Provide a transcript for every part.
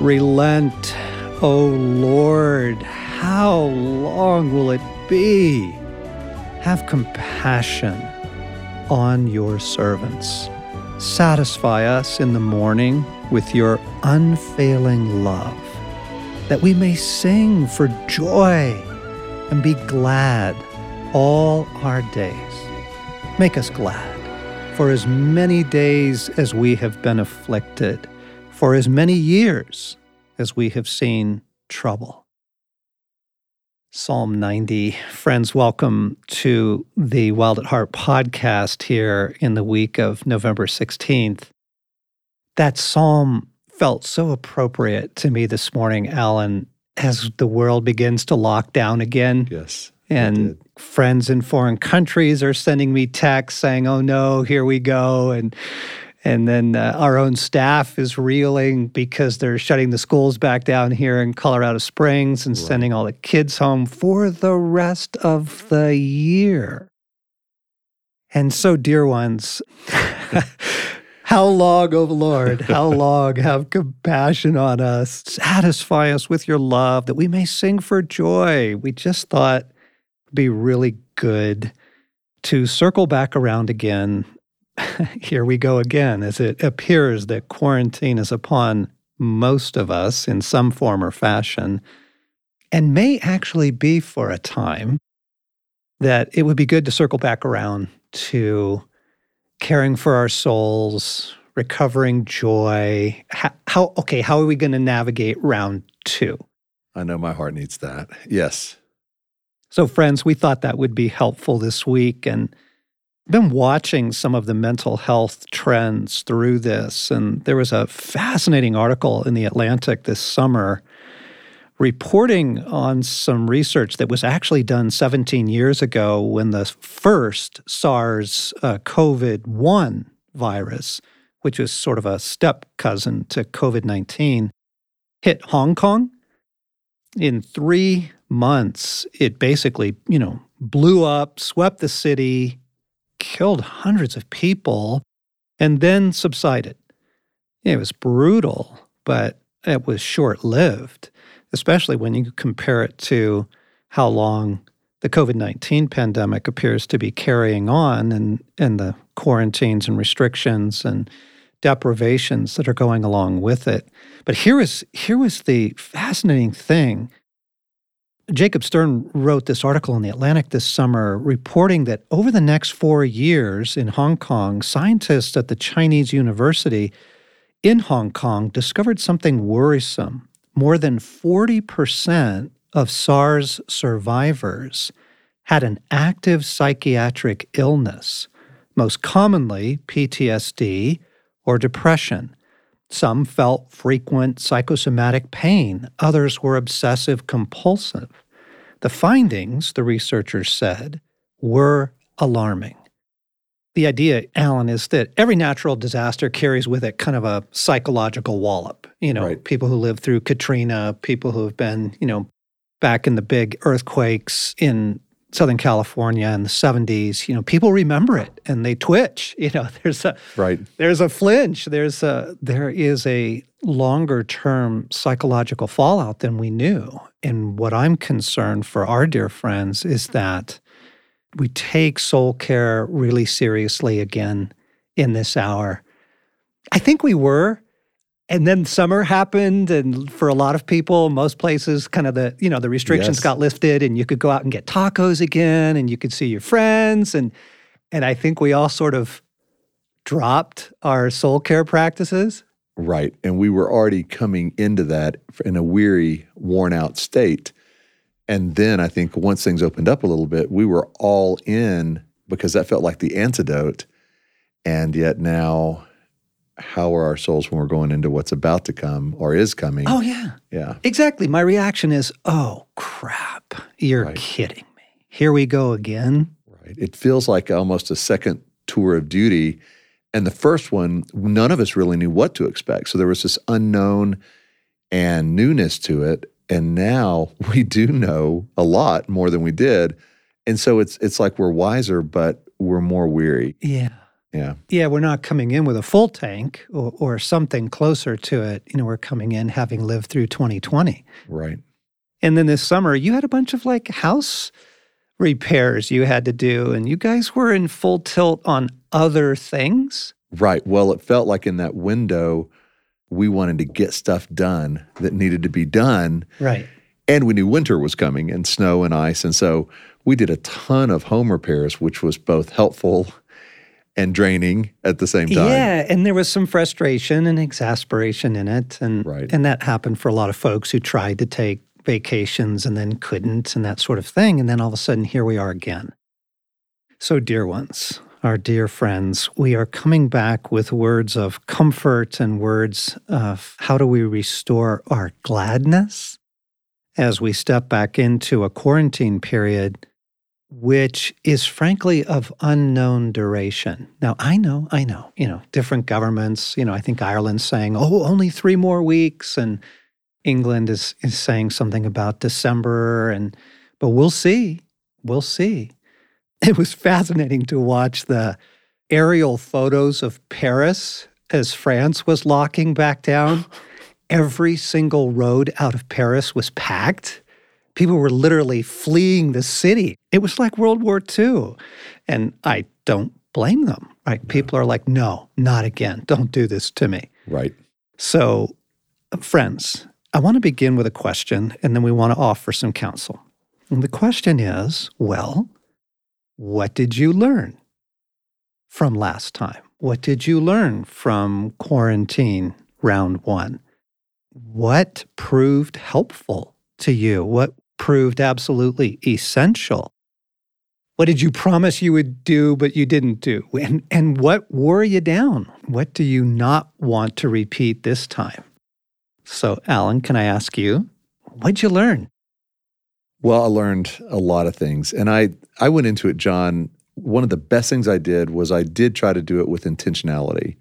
Relent, O Lord, how long will it be? Have compassion on your servants. Satisfy us in the morning with your unfailing love, that we may sing for joy and be glad all our days. Make us glad for as many days as we have been afflicted, for as many years as we have seen trouble. Psalm 90. Friends, welcome to the Wild at Heart podcast here in the week of November 16th. That psalm felt so appropriate to me this morning, Alan, as the world begins to lock down again. Yes. And friends in foreign countries are sending me texts saying, oh no, here we go. And and then uh, our own staff is reeling because they're shutting the schools back down here in Colorado Springs and right. sending all the kids home for the rest of the year. And so, dear ones, how long, O oh Lord, how long have compassion on us? Satisfy us with your love that we may sing for joy. We just thought it'd be really good to circle back around again here we go again, as it appears that quarantine is upon most of us in some form or fashion, and may actually be for a time that it would be good to circle back around to caring for our souls, recovering joy. How, how okay, how are we going to navigate round two? I know my heart needs that. Yes. So, friends, we thought that would be helpful this week. And been watching some of the mental health trends through this, and there was a fascinating article in The Atlantic this summer reporting on some research that was actually done 17 years ago when the first SARS uh, CoV 1 virus, which was sort of a step cousin to COVID 19, hit Hong Kong. In three months, it basically, you know, blew up, swept the city, killed hundreds of people and then subsided. It was brutal, but it was short lived, especially when you compare it to how long the COVID 19 pandemic appears to be carrying on and, and the quarantines and restrictions and deprivations that are going along with it. But here was, here was the fascinating thing Jacob Stern wrote this article in The Atlantic this summer reporting that over the next four years in Hong Kong, scientists at the Chinese University in Hong Kong discovered something worrisome. More than 40% of SARS survivors had an active psychiatric illness, most commonly PTSD or depression. Some felt frequent psychosomatic pain, others were obsessive compulsive. The findings, the researchers said, were alarming. The idea, Alan, is that every natural disaster carries with it kind of a psychological wallop. You know, right. people who lived through Katrina, people who have been, you know, back in the big earthquakes in Southern California in the 70s, you know, people remember it and they twitch. You know, there's a right. there's a flinch. There's a there is a longer term psychological fallout than we knew. And what I'm concerned for our dear friends is that we take soul care really seriously again in this hour. I think we were and then summer happened and for a lot of people most places kind of the you know the restrictions yes. got lifted and you could go out and get tacos again and you could see your friends and and i think we all sort of dropped our soul care practices. Right and we were already coming into that in a weary worn out state. And then i think once things opened up a little bit we were all in because that felt like the antidote. And yet now how are our souls when we're going into what's about to come or is coming? Oh, yeah. Yeah. Exactly. My reaction is, oh, crap. You're right. kidding me. Here we go again. Right. It feels like almost a second tour of duty. And the first one, none of us really knew what to expect. So there was this unknown and newness to it. And now we do know a lot more than we did. And so it's it's like we're wiser, but we're more weary. Yeah. Yeah. Yeah, we're not coming in with a full tank or, or something closer to it. You know, we're coming in having lived through 2020. Right. And then this summer, you had a bunch of like house repairs you had to do, and you guys were in full tilt on other things. Right. Well, it felt like in that window, we wanted to get stuff done that needed to be done. Right. And we knew winter was coming and snow and ice. And so we did a ton of home repairs, which was both helpful and draining at the same time. Yeah, and there was some frustration and exasperation in it, and Right. and that happened for a lot of folks who tried to take vacations and then couldn't, and that sort of thing. And then all of a sudden, here we are again. So, dear ones, our dear friends, we are coming back with words of comfort and words of how do we restore our gladness as we step back into a quarantine period which is frankly of unknown duration. Now, I know, I know, you know, different governments, you know, I think Ireland's saying, oh, only three more weeks. And England is, is saying something about December. And, but we'll see. We'll see. It was fascinating to watch the aerial photos of Paris as France was locking back down. Every single road out of Paris was packed people were literally fleeing the city. It was like World War II. And I don't blame them. Right? People are like, no, not again. Don't do this to me. Right. So, friends, I want to begin with a question and then we want to offer some counsel. And the question is well, what did you learn from last time? What did you learn from quarantine round one? What proved helpful to you? What proved absolutely essential? What did you promise you would do, but you didn't do? And, and what wore you down? What do you not want to repeat this time? So, Alan, can I ask you, what'd you learn? Well, I learned a lot of things. And I, I went into it, John. One of the best things I did was I did try to do it with intentionality.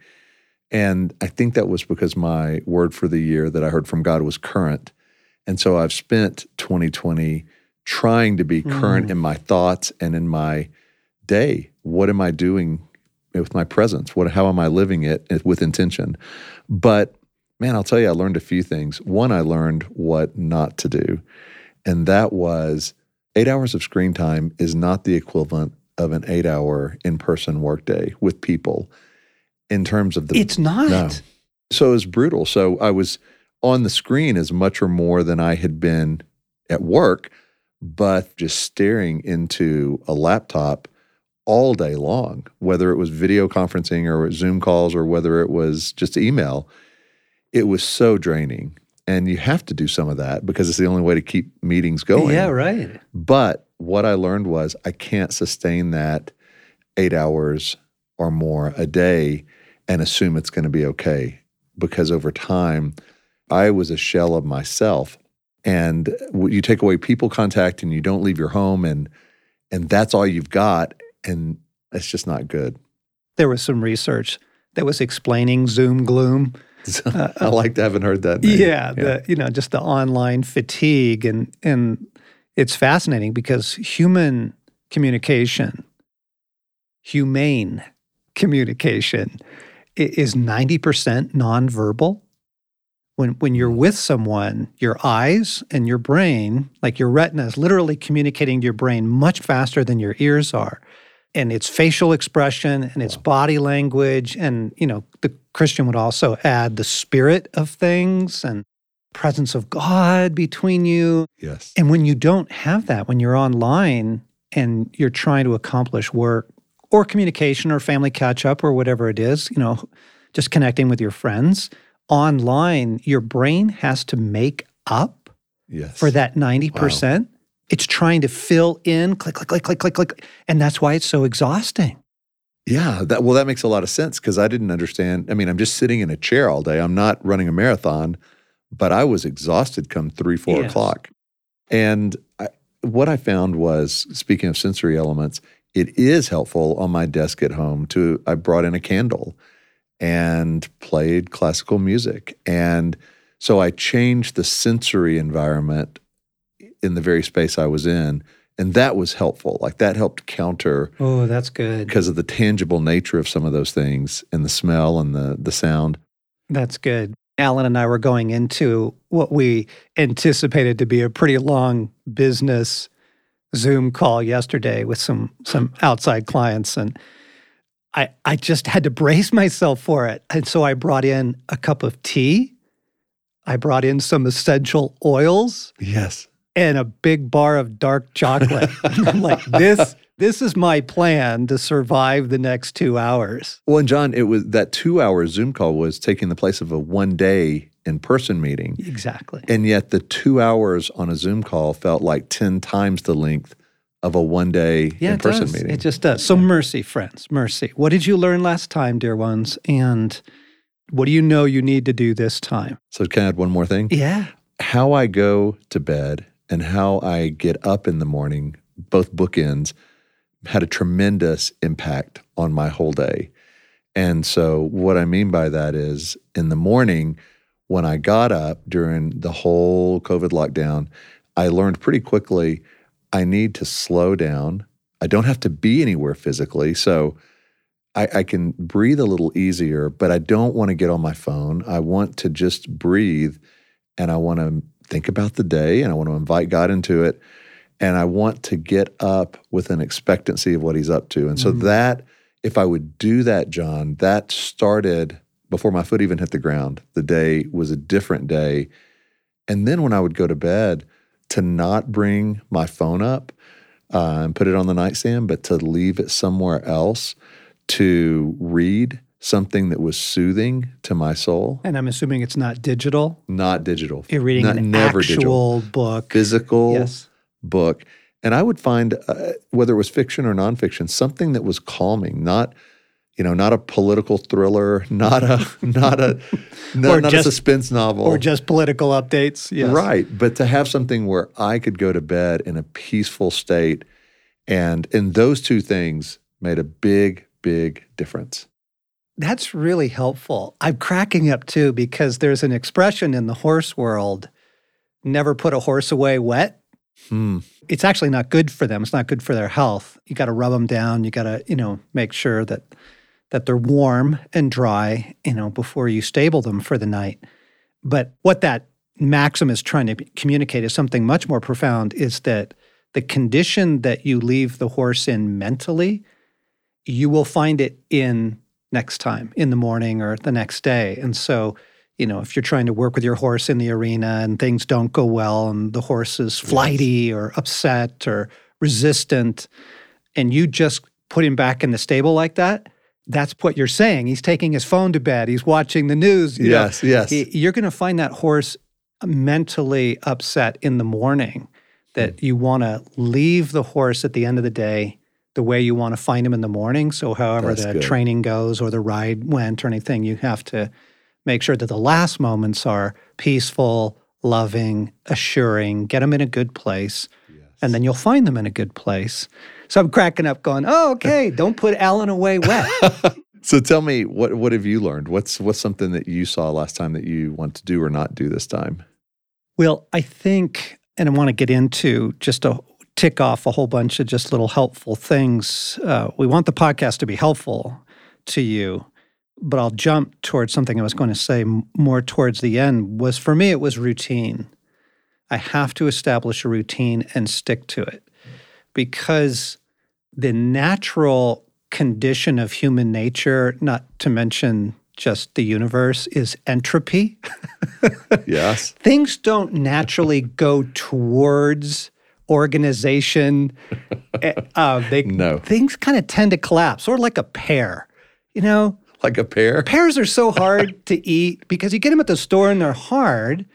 And I think that was because my word for the year that I heard from God was current. And so I've spent 2020 trying to be current Mm. in my thoughts and in my day. What am I doing with my presence? What how am I living it with intention? But man, I'll tell you I learned a few things. One, I learned what not to do. And that was 8 hours of screen time is not the equivalent of an 8-hour in-person workday with people in terms of the It's not. no. So it was brutal. So I was on the screen as much or more than I had been at work, but just staring into a laptop all day long, whether it was video conferencing or Zoom calls or whether it was just email. It was so draining. And you have to do some of that because it's the only way to keep meetings going. Yeah, right. But what I learned was I can't sustain that eight hours or more a day and assume it's going to be okay. Because over time, I was a shell of myself. And you take away people contact and you don't leave your home and and that's all you've got. And it's just not good. There was some research that was explaining Zoom gloom. I like to haven't heard that. name. Yeah, the you know just the online fatigue and and it's fascinating because human communication, humane communication, is ninety percent nonverbal. When when you're with someone, your eyes and your brain, like your retina, is literally communicating to your brain much faster than your ears are. And it's facial expression and it's body language. And, you know, the Christian would also add the spirit of things and presence of God between you. Yes. And when you don't have that, when you're online and you're trying to accomplish work or communication or family catch up or whatever it is, you know, just connecting with your friends online, your brain has to make up Yes. for that 90%. It's trying to fill in, click, click, click, click, click, click. And that's why it's so exhausting. Yeah, that well, that makes a lot of sense because I didn't understand. I mean, I'm just sitting in a chair all day. I'm not running a marathon, but I was exhausted come three, four Yes. o'clock. And I, what I found was, speaking of sensory elements, it is helpful on my desk at home to. I brought in a candle and played classical music, and so I changed the sensory environment in the very space I was in And that was helpful. Like that helped counter Oh, that's good. because of the tangible nature of some of those things and the smell and the the sound. That's good. Alan and I were going into what we anticipated to be a pretty long business Zoom call yesterday with some some outside clients and I I just had to brace myself for it. And so I brought in a cup of tea. I brought in some essential oils Yes. and a big bar of dark chocolate. I'm like this this is my plan to survive the next 2 hours. Well, and John, it was that two hour Zoom call was taking the place of a one day in person meeting. Exactly. And yet the two hours on a Zoom call felt like 10 times the length of a one day Yeah, in person meeting. It just does. So, mercy, friends, mercy. What did you learn last time, dear ones? And what do you know you need to do this time? so, can I add one more thing? Yeah. How I go to bed and how I get up in the morning, both bookends, had a tremendous impact on my whole day. And so, what I mean by that is in the morning, when I got up during the whole COVID lockdown, I learned pretty quickly I need to slow down. I don't have to be anywhere physically. So, I, I can breathe a little easier, but I don't want to get on my phone. I want to just breathe and I want to think about the day and I want to invite God into it. And I want to get up with an expectancy of what He's up to. And so Mhm. that, if I would do that, John, that started before my foot even hit the ground. The day was a different day. And then when I would go to bed, to not bring my phone up uh, and put it on the nightstand, but to leave it somewhere else to read something that was soothing to my soul, And I'm assuming it's not digital. not digital. You're reading not, an never actual digital. book. Physical Yes. book. And I would find, uh, whether it was fiction or nonfiction, something that was calming, not, you know, not a political thriller, not a, not a, not, not just- a suspense novel. Or just political updates. Yes. Right. But to have something where I could go to bed in a peaceful state. And and those two things made a big, big difference. That's really helpful. I'm cracking up too because there's an expression in the horse world never put a horse away wet. Hmm. It's actually not good for them. It's not good for their health. You got to rub them down. You got to, you know, make sure that that they're warm and dry, you know, before you stable them for the night. But what that maxim is trying to communicate is something much more profound is that the condition that you leave the horse in mentally, you will find it in next time, in the morning or the next day. And so, you know, if you're trying to work with your horse in the arena and things don't go well and the horse is flighty or upset or resistant, and you just put him back in the stable like that, that's what you're saying. He's taking his phone to bed. He's watching the news. you know. Yes, yes. You're going to find that horse mentally upset in the morning. That Hmm. you want to leave the horse at the end of the day the way you want to find him in the morning. So, however That's the good. training goes or the ride went or anything, you have to make sure that the last moments are peaceful, loving, assuring, get him in a good place, and then you'll find them in a good place. So I'm cracking up, going, "Oh, okay, don't put Alan away wet." So tell me, what what have you learned? What's what's something that you saw last time that you want to do or not do this time? Well, I think, and I want to get into just to tick off a whole bunch of just little helpful things. Uh, we want the podcast to be helpful to you, but I'll jump towards something I was going to say more towards the end. Was for me, it was routine. I have to establish a routine and stick to it because the natural condition of human nature, not to mention just the universe, is entropy Yes. things don't naturally go towards organization. Eh, uh, they, No. Things kind of tend to collapse, sort of like a pear. You know, Like a pear. pears are so hard to eat because you get them at the store and they're hard,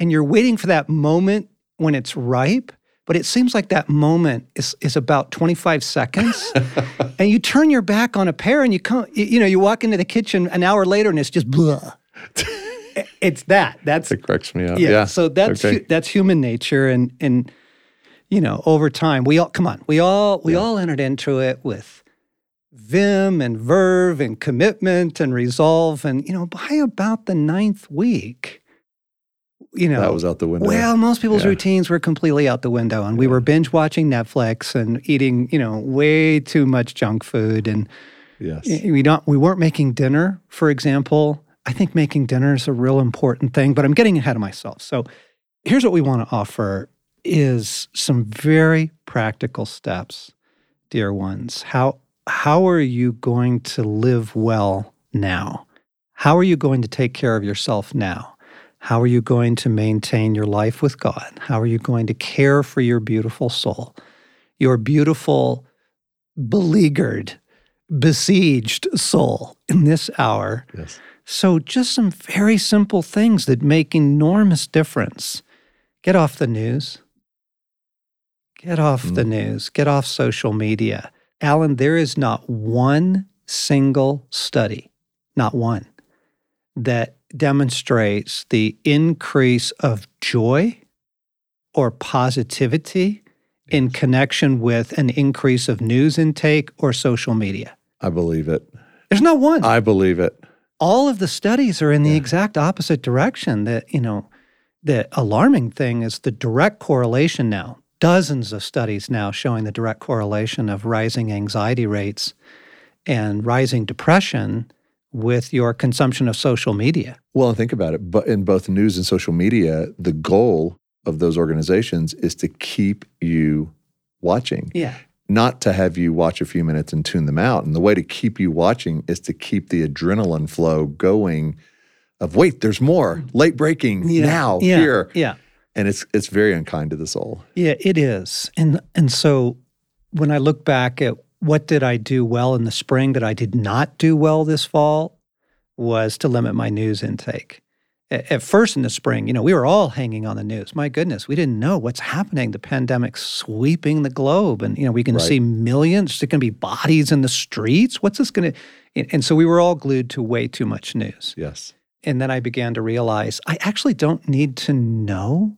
and you're waiting for that moment when it's ripe. But it seems like that moment is, is about 25 seconds. and you turn your back on a pear and you come, you, you know, you walk into the kitchen an hour later and it's just blah. it's that. That's It cracks me up. yeah. Yeah. So that's Okay. hu- that's human nature, and and you know, over time, we all come on, we all we all entered into it with vim and verve and commitment and resolve, and you know, by about the ninth week, you know, that was out the window. Well, most people's Yeah. routines were completely out the window, and we were binge watching Netflix and eating, you know, way too much junk food, and yes. we don't we weren't making dinner, for example. I think making dinner is a real important thing, but I'm getting ahead of myself. So, here's what we want to offer is some very practical steps, dear ones. How how are you going to live well now? How are you going to take care of yourself now? How are you going to maintain your life with God? How are you going to care for your beautiful soul? Your beautiful, beleaguered, besieged soul in this hour. Yes. So, just some very simple things that make enormous difference. Get off the news. Get off the Mm. news. Get off social media. Alan, there is not one single study, not one, that demonstrates the increase of joy or positivity in connection with an increase of news intake or social media. I believe it. There's not one I believe it. all of the studies are in the Yeah. exact opposite direction that you know the alarming thing is the direct correlation now dozens of studies now showing the direct correlation of rising anxiety rates and rising depression with your consumption of social media Well, and think about it. But in both news and social media, the goal of those organizations is to keep you watching, yeah not to have you watch a few minutes and tune them out. And the way to keep you watching is to keep the adrenaline flow going. Of wait, there's more. Late breaking now yeah here, yeah and it's it's very unkind to the soul. Yeah, it is. And and so when I look back at what did I do well in the spring that I did not do well this fall was to limit my news intake. At first in the spring, you know, we were all hanging on the news. My goodness, we didn't know what's happening. The pandemic's sweeping the globe and you know, we can Right. see millions, there's going to be bodies in the streets. What's this going to and so we were all glued to way too much news. Yes. And then I began to realize I actually don't need to know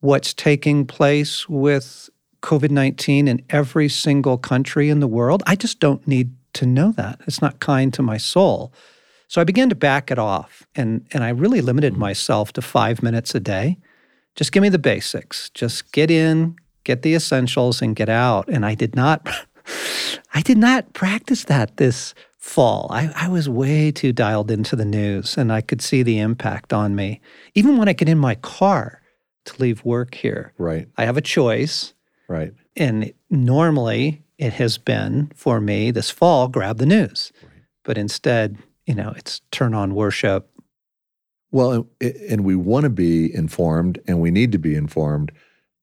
what's taking place with COVID 19 in every single country in the world. I just don't need to know that. It's not kind to my soul. So I began to back it off and, and I really limited mm-hmm. myself to five minutes a day. Just give me the basics. Just get in, get the essentials, and get out. And I did not. I did not practice that this fall. I, I was way too dialed into the news and I could see the impact on me. Even when I get in my car to leave work here, Right. I have a choice. Right. And normally it has been for me this fall, grab the news. But instead, you know, it's turn on worship. Well, and, and we want to be informed and we need to be informed.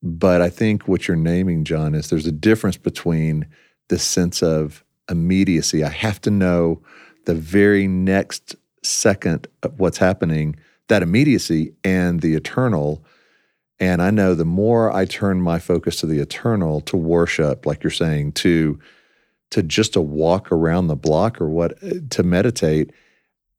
But I think what you're naming, John, is there's a difference between the sense of immediacy. I have to know the very next second of what's happening, that immediacy and the eternal. And I know the more I turn my focus to the eternal, to worship, like you're saying, to to just a walk around the block or what eh, to meditate,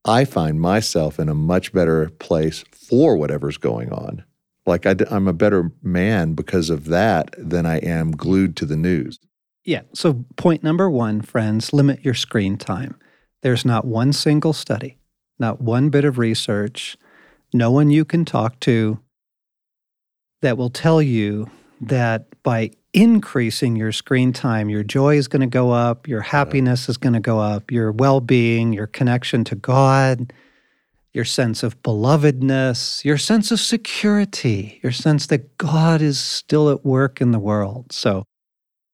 I find myself in a much better place for whatever's going on. Like I, am a better man because of that than I am glued to the news. Yeah. So, point number one, friends, limit your screen time. There's not one single study, not one bit of research, no one you can talk to that will tell you that by increasing your screen time, your joy is going to go up, your happiness is going to go up, your well being, your connection to God, your sense of belovedness, your sense of security, your sense that God is still at work in the world. So,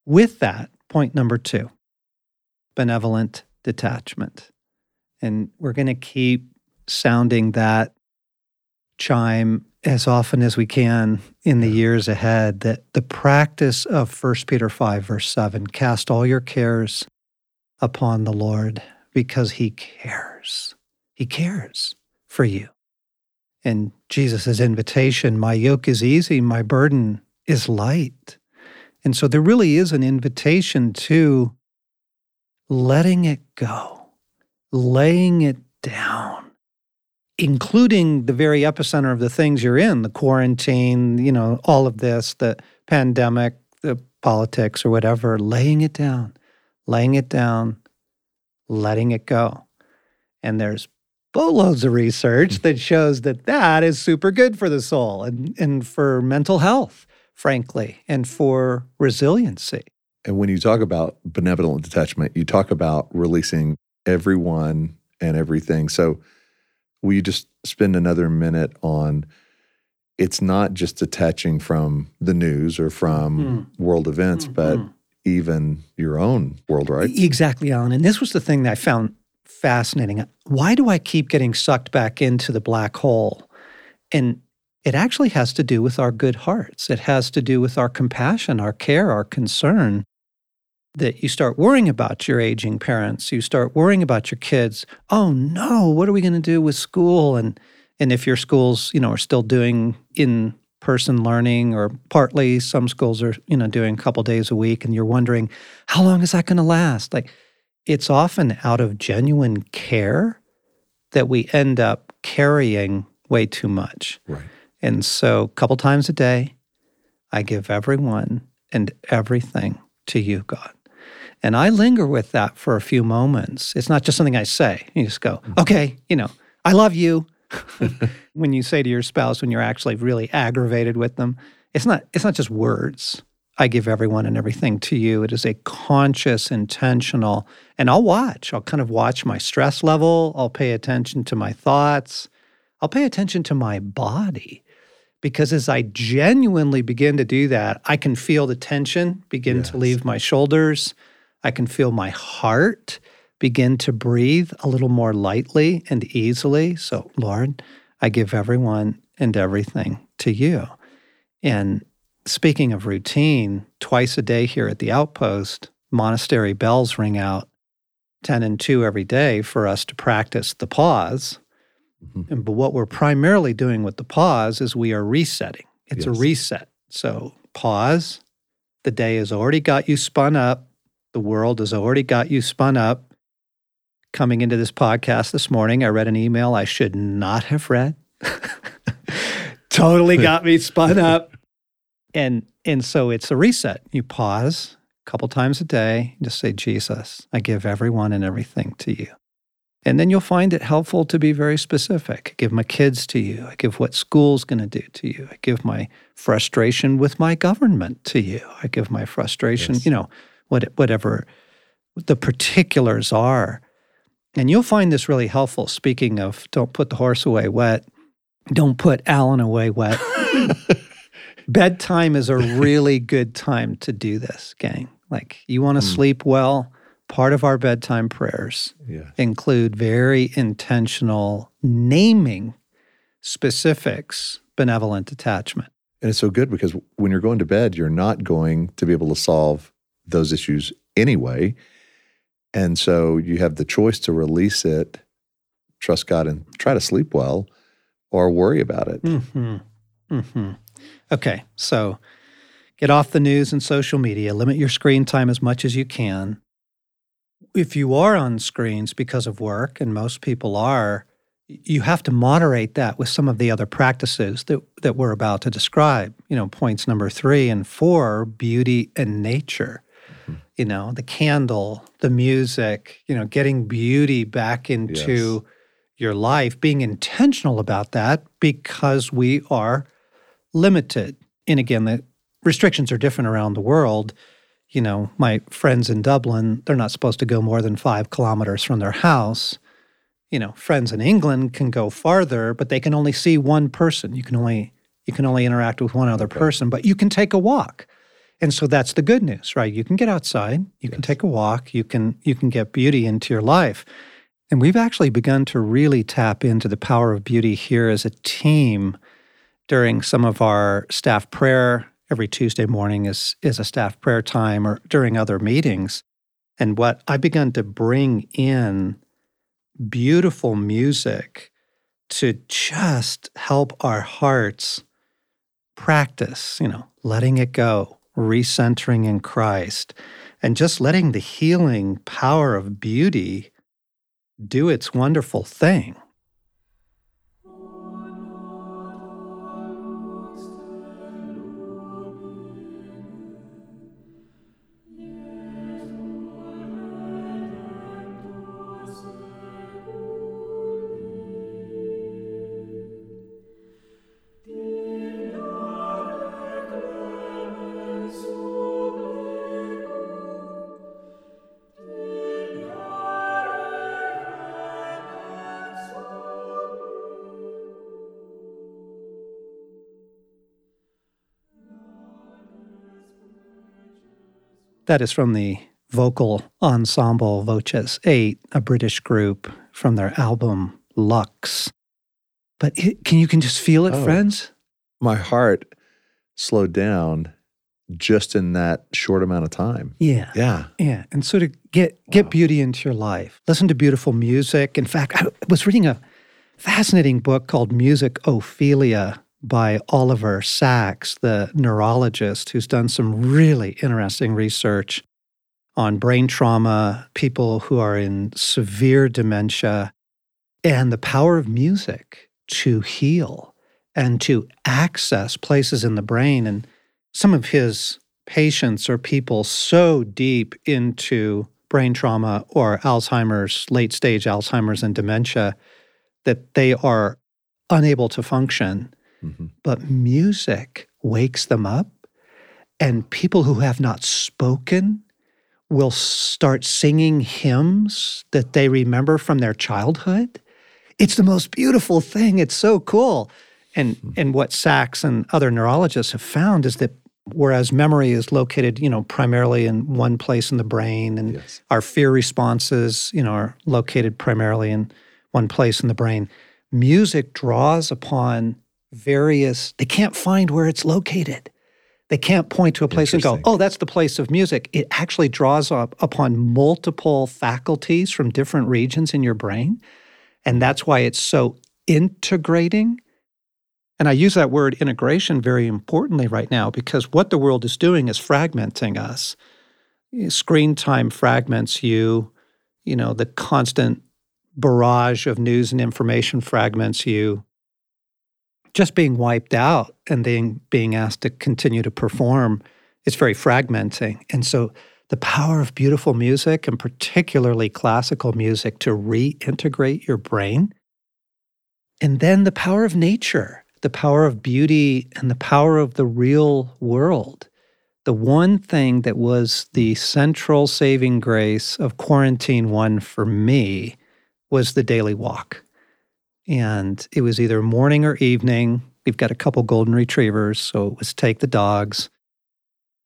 with that, point number two benevolent detachment. And we're going to keep sounding that chime as often as we can in the years ahead that the practice of 1 Peter 5, verse 7 cast all your cares upon the Lord because he cares. He cares for you. And Jesus' invitation, my yoke is easy, my burden is light. And so there really is an invitation to letting it go, laying it down, including the very epicenter of the things you're in the quarantine, you know, all of this, the pandemic, the politics, or whatever, laying it down, laying it down, letting it go. And there's boatloads of research hmm. that shows that that is super good for the soul and, and for mental health, frankly, and for resiliency. And when you talk about benevolent detachment, you talk about releasing everyone and everything. So, will you just spend another minute on it's not just detaching from the news or from mm. world events, mm-hmm. but even your own world, right? Exactly, Alan. And this was the thing that I found fascinating. Why do I keep getting sucked back into the black hole? And it actually has to do with our good hearts. It has to do with our compassion, our care, our concern. That you start worrying about your aging parents, you start worrying about your kids. Oh no, what are we going to do with school? And and if your schools, you know, are still doing in person learning or partly some schools are, you know, doing a couple days a week and you're wondering, how long is that going to last? Like it's often out of genuine care that we end up carrying way too much. Right. And so a couple times a day, I give everyone and everything to you, God. And I linger with that for a few moments. It's not just something I say. You just go, mm-hmm. okay, you know, I love you. when you say to your spouse when you're actually really aggravated with them, it's not it's not just words. I give everyone and everything to you. It is a conscious, intentional, and I'll watch. I'll kind of watch my stress level. I'll pay attention to my thoughts. I'll pay attention to my body. Because as I genuinely begin to do that, I can feel the tension begin yes. to leave my shoulders. I can feel my heart begin to breathe a little more lightly and easily. So, Lord, I give everyone and everything to you. And speaking of routine, twice a day here at the outpost, monastery bells ring out 10 and 2 every day for us to practice the pause. Mm-hmm. And but what we're primarily doing with the pause is we are resetting. It's yes. a reset. So pause. The day has already got you spun up. The world has already got you spun up. Coming into this podcast this morning, I read an email I should not have read. totally got me spun up and and so it's a reset. You pause a couple times a day, just say, Jesus, I give everyone and everything to you. And then you'll find it helpful to be very specific. I give my kids to you. I give what school's going to do to you. I give my frustration with my government to you. I give my frustration, yes. you know, what, whatever the particulars are. And you'll find this really helpful. Speaking of don't put the horse away wet, don't put Alan away wet. bedtime is a really good time to do this, gang. Like you want to mm. sleep well, part of our bedtime prayers yeah. include very intentional naming specifics, benevolent attachment. And it's so good because when you're going to bed, you're not going to be able to solve those issues anyway. And so you have the choice to release it, trust God, and try to sleep well or worry about it. Mm-hmm. Mm-hmm. Okay, so get off the news and social media, limit your screen time as much as you can. If you are on screens because of work, and most people are, you have to moderate that with some of the other practices that, that we're about to describe. You know, points number three and four beauty and nature. You know, the candle, the music, you know, getting beauty back into yes. your life, being intentional about that because we are limited. And again, the restrictions are different around the world. You know, my friends in Dublin, they're not supposed to go more than five kilometers from their house. You know, friends in England can go farther, but they can only see one person. You can only you can only interact with one other okay. person, but you can take a walk. And so that's the good news, right? You can get outside, you yes. can take a walk, you can you can get beauty into your life. And we've actually begun to really tap into the power of beauty here as a team during some of our staff prayer. Every Tuesday morning is, is a staff prayer time or during other meetings. And what I've begun to bring in beautiful music to just help our hearts practice, you know, letting it go, recentering in Christ, and just letting the healing power of beauty do its wonderful thing. That is from the vocal ensemble Voces 8, a British group from their album Lux. But it, can you can just feel it, Oh. friends? My heart slowed down just in that short amount of time. Yeah. Yeah. Yeah, and so to get get Wow. beauty into your life, listen to beautiful music. In fact, I was reading a fascinating book called Musicophilia by Oliver Sacks, the neurologist who's done some really interesting research on brain trauma, people who are in severe dementia, and the power of music to heal and to access places in the brain. And some of his patients are people so deep into brain trauma or Alzheimer's, late stage Alzheimer's and dementia, that they are unable to function. Mhm. But music wakes them up, and people who have not spoken will start singing hymns that they remember from their childhood. It's the most beautiful thing. It's so cool. And and what Sacks and other neurologists have found is that whereas memory is located, you know, primarily in one place in the brain and Yes. our fear responses, you know, are located primarily in one place in the brain. Music draws upon various, they can't find where it's located. They can't point to a place and go, oh, that's the place of music. It actually draws up upon multiple faculties from different regions in your brain. And that's why it's so integrating. And I use that word integration very importantly right now because what the world is doing is fragmenting us. Screen time fragments you, you know, the constant barrage of news and information fragments you. Just being wiped out and then being asked to continue to perform is very fragmenting. And so the power of beautiful music and particularly classical music to reintegrate your brain. And then the power of nature, the power of beauty and the power of the real world. The one thing that was the central saving grace of quarantine one for me was the daily walk. And it was either morning or evening. We've got a couple golden retrievers, so it was take the dogs.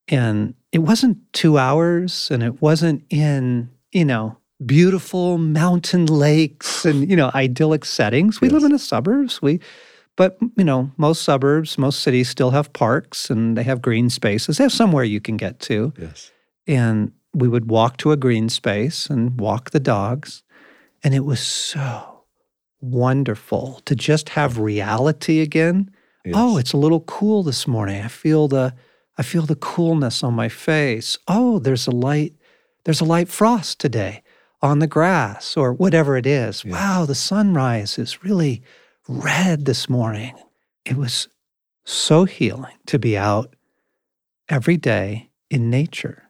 And it wasn't two hours and it wasn't in, you know, beautiful mountain lakes and, you know, idyllic settings. We live in the suburbs. We but you know, most suburbs, most cities still have parks and they have green spaces. They have somewhere you can get to. Yes. And we would walk to a green space and walk the dogs. And it was so wonderful to just have reality again. Oh, yes. Oh, it's a little cool this morning. I feel the I feel the coolness on my face. Oh, there's a light there's a light frost today on the grass or whatever it is. Yeah. Wow, the sunrise is really red this morning. It was so healing to be out every day in nature.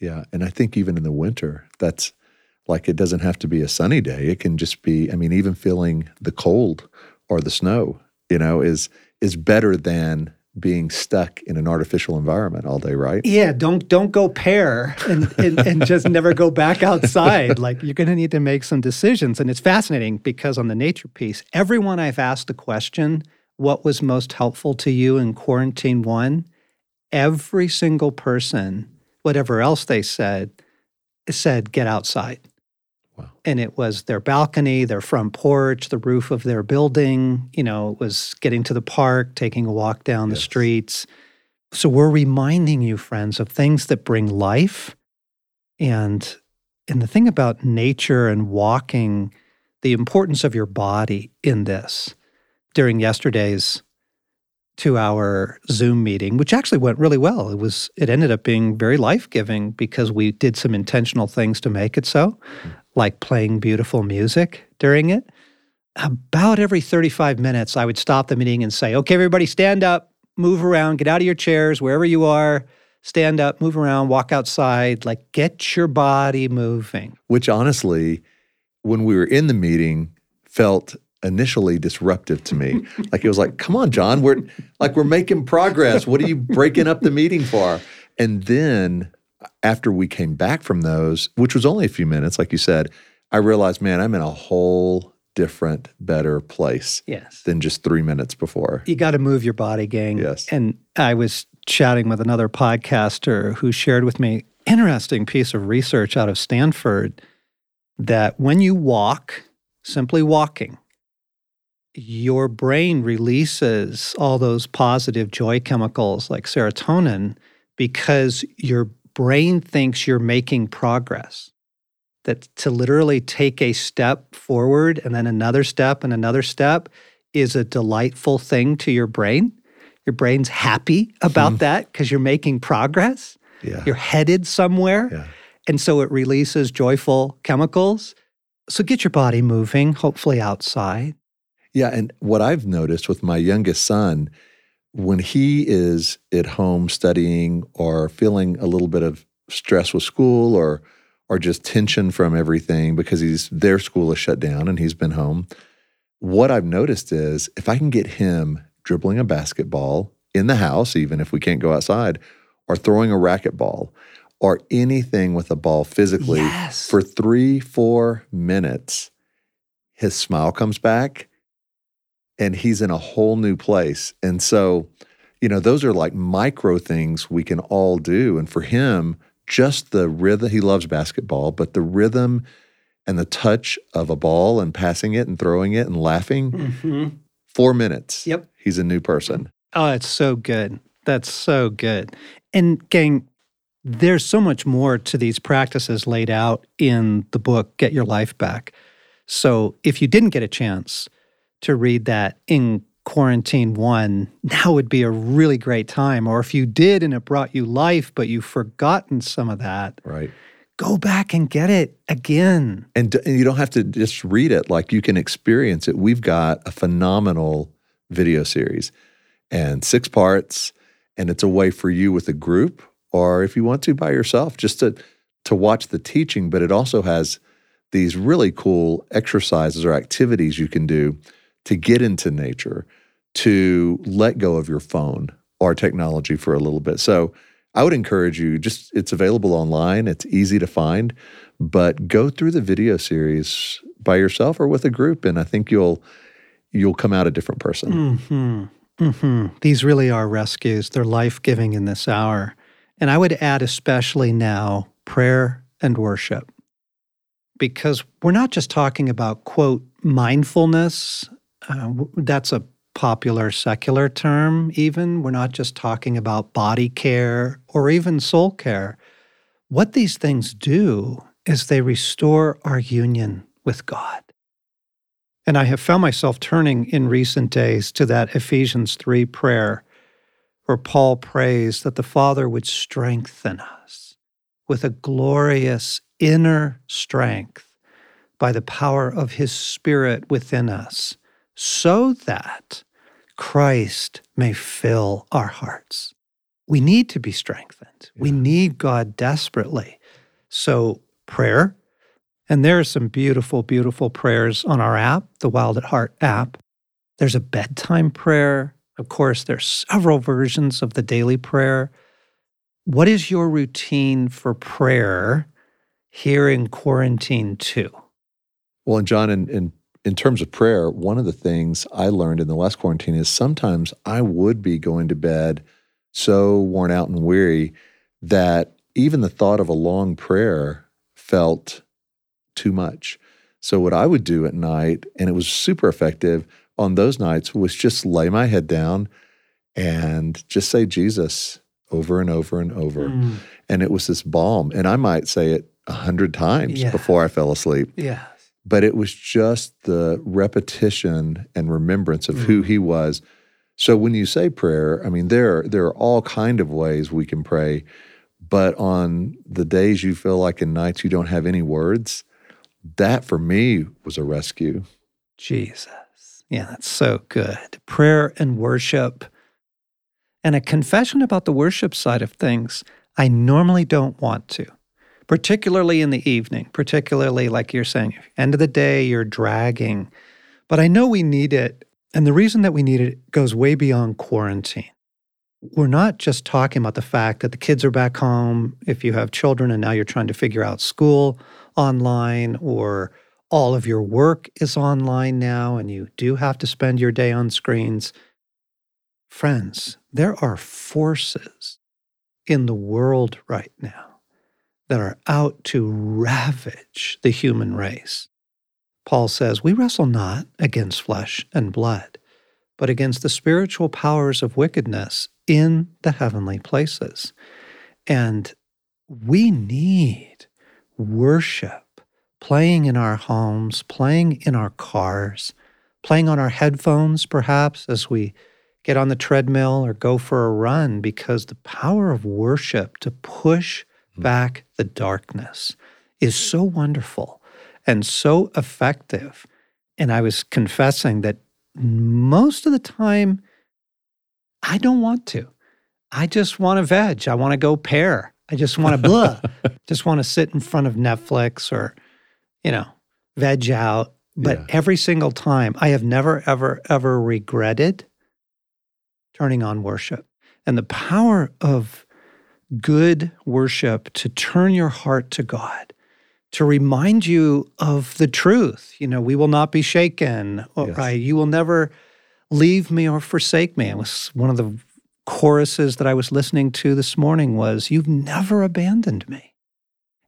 Yeah. And I think even in the winter, that's like it doesn't have to be a sunny day. It can just be, I mean, even feeling the cold or the snow, you know, is is better than being stuck in an artificial environment all day, right? Yeah, don't don't go pear and, and, and just never go back outside. Like you're gonna need to make some decisions. And it's fascinating because on the nature piece, everyone I've asked the question, what was most helpful to you in quarantine one? Every single person, whatever else they said, said get outside. Wow. And it was their balcony, their front porch, the roof of their building. You know, it was getting to the park, taking a walk down the streets. So we're reminding you, friends, of things that bring life. And and the thing about nature and walking, the importance of your body in this. During yesterday's two-hour Zoom meeting, which actually went really well. It was it ended up being very life-giving because we did some intentional things to make it so, hmm. like playing beautiful music during it. About every 35 minutes, I would stop the meeting and say, okay, everybody stand up, move around, get out of your chairs, wherever you are, stand up, move around, walk outside, like get your body moving. Which honestly, when we were in the meeting, felt initially disruptive to me. like it was like, come on, John, we're like we're making progress. What are you breaking up the meeting for? And then after we came back from those, which was only a few minutes, like you said, I realized, man, I'm in a whole different, better place Yes. than just three minutes before. You got to move your body, gang. Yes. And I was chatting with another podcaster who shared with me interesting piece of research out of Stanford that when you walk, simply walking, your brain releases all those positive joy chemicals like serotonin because your brain thinks you're making progress. That to literally take a step forward and then another step and another step is a delightful thing to your brain. Your brain's happy about hmm. that because you're making progress. Yeah. You're headed somewhere. Yeah. And so it releases joyful chemicals. So get your body moving, hopefully outside. Yeah. And what I've noticed with my youngest son, when he is at home studying or feeling a little bit of stress with school or or just tension from everything because he's their school is shut down and he's been home. What I've noticed is if I can get him dribbling a basketball in the house, even if we can't go outside, or throwing a racquetball or anything with a ball physically yes. for three, four minutes, his smile comes back and he's in a whole new place. And so, you know, those are like micro things we can all do. And for him, just the rhythm, he loves basketball, but the rhythm and the touch of a ball and passing it and throwing it and laughing, mm-hmm. four minutes. Yep. He's a new person. Oh, it's so good. That's so good. And gang, there's so much more to these practices laid out in the book, Get Your Life Back. So if you didn't get a chance to read that in quarantine one, now would be a really great time. Or if you did and it brought you life, but you've forgotten some of that. Right. Go back and get it again. And, and you don't have to just read it, like you can experience it. We've got a phenomenal video series and six parts, and it's a way for you with a group or if you want to by yourself, just to to watch the teaching. But it also has these really cool exercises or activities you can do to get into nature, to let go of your phone or technology for a little bit. So I would encourage you, just it's available online, it's easy to find, but go through the video series by yourself or with a group, and I think you'll you'll come out a different person. Mm-hmm. Mm-hmm. These really are rescues. They're life giving in this hour. And I would add, especially now, prayer and worship. Because we're not just talking about, quote, mindfulness. Uh, that's a popular secular term, even. We're not just talking about body care or even soul care. What these things do is they restore our union with God. And I have found myself turning in recent days to that Ephesians 3 prayer where Paul prays that the Father would strengthen us with a glorious inner strength by the power of his Spirit within us, so that Christ may fill our hearts. We need to be strengthened. Yeah. We need God desperately. So, prayer, and there are some beautiful, beautiful prayers on our app, the Wild at Heart app. There's a bedtime prayer. Of course, there's several versions of the daily prayer. What is your routine for prayer here in quarantine two? Well, and John, in, in in terms of prayer, one of the things I learned in the last quarantine is sometimes I would be going to bed so worn out and weary that even the thought of a long prayer felt too much. So, what I would do at night, and it was super effective on those nights, was just lay my head down and just say Jesus over and over and over. Mm. And it was this balm. And I might say it a hundred times yeah. before I fell asleep. Yeah. But it was just the repetition and remembrance of mm. who he was. So when you say prayer, I mean there there are all kind of ways we can pray, but on the days you feel like in nights you don't have any words, that for me was a rescue. Jesus. Yeah, that's so good. Prayer and worship. And a confession about the worship side of things. I normally don't want to, particularly in the evening, particularly like you're saying, end of the day, you're dragging. But I know we need it. And the reason that we need it goes way beyond quarantine. We're not just talking about the fact that the kids are back home, if you have children and now you're trying to figure out school online or all of your work is online now and you do have to spend your day on screens. Friends, there are forces in the world right now that are out to ravage the human race. Paul says, We wrestle not against flesh and blood, but against the spiritual powers of wickedness in the heavenly places. And we need worship playing in our homes, playing in our cars, playing on our headphones, perhaps, as we get on the treadmill or go for a run, because the power of worship to push. Back the darkness is so wonderful and so effective. And I was confessing that most of the time, I don't want to. I just want to veg. I want to go pear. I just want to blah. just want to sit in front of Netflix or, you know, veg out. But yeah. every single time, I have never, ever, ever regretted turning on worship. And the power of good worship to turn your heart to God, to remind you of the truth. You know, we will not be shaken, yes. right? You will never leave me or forsake me. It was one of the choruses that I was listening to this morning was, You've never abandoned me.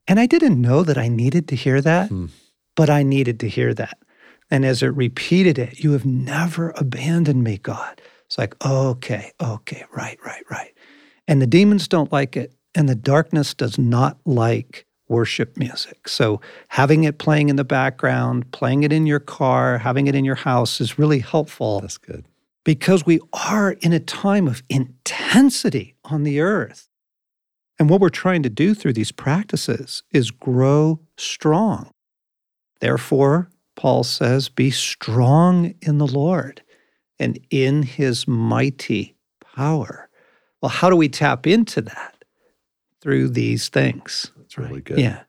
And I didn't know that I needed to hear that, hmm. but I needed to hear that. And as it repeated it, You have never abandoned me, God. It's like, okay, okay, right, right, right. And the demons don't like it, and the darkness does not like worship music. So having it playing in the background, playing it in your car, having it in your house is really helpful. That's good because we are in a time of intensity on the earth. And what we're trying to do through these practices is grow strong. Therefore, Paul says, be strong in the Lord and in his mighty power. Well, how do we tap into that? Through these things. That's really right? good. Yeah.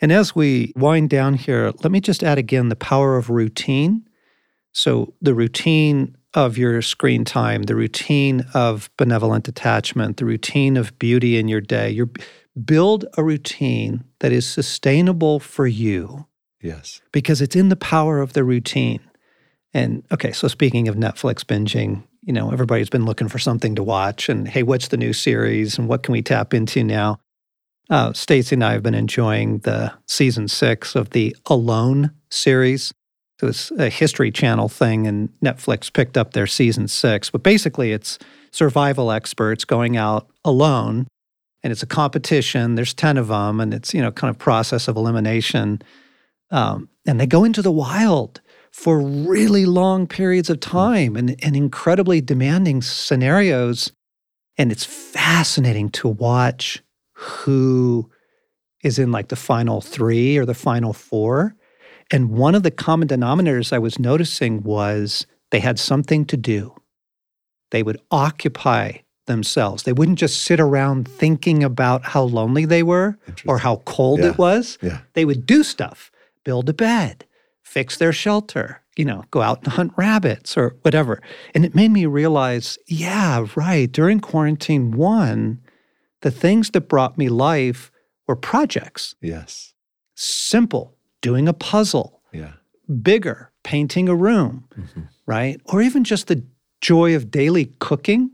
And as we wind down here, let me just add again the power of routine. So, the routine of your screen time, the routine of benevolent attachment, the routine of beauty in your day. You build a routine that is sustainable for you. Yes. Because it's in the power of the routine. And okay, so speaking of Netflix binging, you know, everybody's been looking for something to watch and hey, what's the new series and what can we tap into now? Uh, Stacy and I have been enjoying the season six of the Alone series. It was a History Channel thing, and Netflix picked up their season six. But basically, it's survival experts going out alone, and it's a competition. There's ten of them, and it's you know kind of process of elimination. Um, and they go into the wild for really long periods of hmm. time and, and incredibly demanding scenarios. And it's fascinating to watch who is in like the final three or the final four and one of the common denominators I was noticing was they had something to do. They would occupy themselves. They wouldn't just sit around thinking about how lonely they were or how cold yeah. it was. Yeah. They would do stuff, build a bed, fix their shelter, you know, go out and hunt rabbits or whatever. And it made me realize, yeah, right. During quarantine one, the things that brought me life were projects. Yes. Simple, doing a puzzle. Yeah. Bigger, painting a room, mm-hmm. right? Or even just the joy of daily cooking.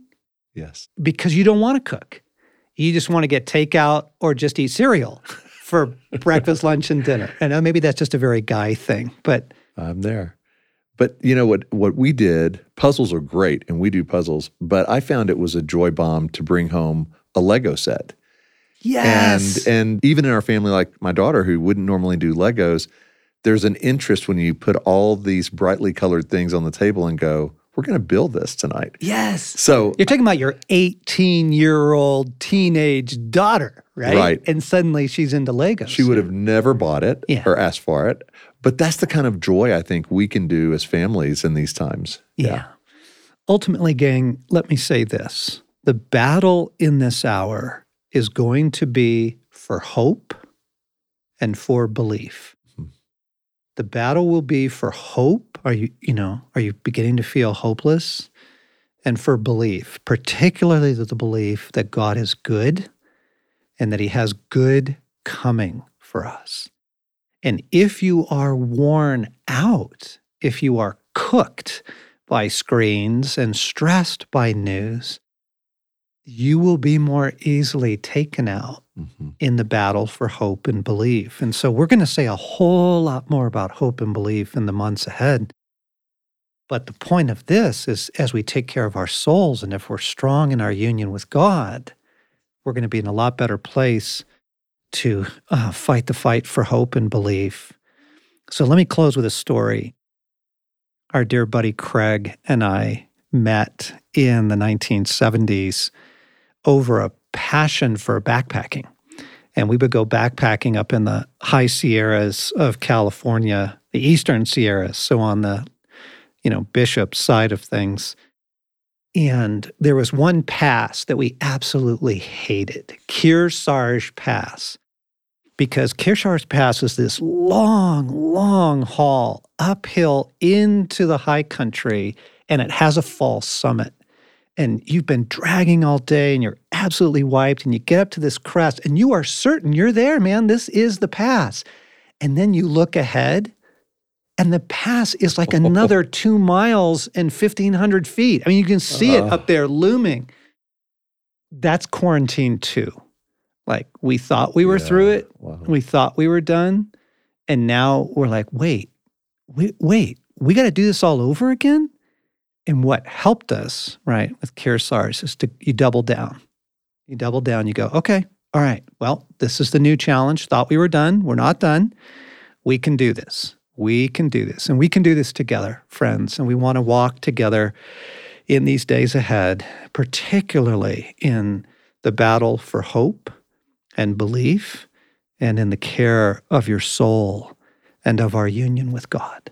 Yes. Because you don't want to cook. You just want to get takeout or just eat cereal for breakfast, lunch, and dinner. And uh, maybe that's just a very guy thing, but I'm there. But you know what what we did, puzzles are great and we do puzzles, but I found it was a joy bomb to bring home a Lego set. Yes. And and even in our family, like my daughter, who wouldn't normally do Legos, there's an interest when you put all these brightly colored things on the table and go, we're going to build this tonight. Yes. So you're talking about your 18 year old teenage daughter, right? Right. And suddenly she's into Legos. She would have never bought it yeah. or asked for it. But that's the kind of joy I think we can do as families in these times. Yeah. yeah. Ultimately, gang, let me say this the battle in this hour is going to be for hope and for belief. Hmm. The battle will be for hope. Are you, you know, are you beginning to feel hopeless? And for belief, particularly the belief that God is good and that He has good coming for us. And if you are worn out, if you are cooked by screens and stressed by news, you will be more easily taken out mm-hmm. in the battle for hope and belief. And so we're going to say a whole lot more about hope and belief in the months ahead. But the point of this is as we take care of our souls and if we're strong in our union with God, we're going to be in a lot better place to uh, fight the fight for hope and belief. So let me close with a story. Our dear buddy Craig and I met in the 1970s over a passion for backpacking. And we would go backpacking up in the high Sierras of California, the eastern Sierras, so on the, you know, Bishop side of things. And there was one pass that we absolutely hated, Kearsarge Pass, because Kearsarge Pass is this long, long haul uphill into the high country, and it has a false summit and you've been dragging all day and you're absolutely wiped and you get up to this crest and you are certain you're there, man. This is the pass. And then you look ahead and the pass is like another two miles and 1,500 feet. I mean, you can see uh, it up there looming. That's quarantine two. Like we thought we were yeah, through it. Wow. We thought we were done. And now we're like, wait, wait, wait, we got to do this all over again? And what helped us, right, with Kearsarge is to you double down. You double down, you go, okay, all right, well, this is the new challenge. Thought we were done. We're not done. We can do this. We can do this. And we can do this together, friends. And we want to walk together in these days ahead, particularly in the battle for hope and belief and in the care of your soul and of our union with God.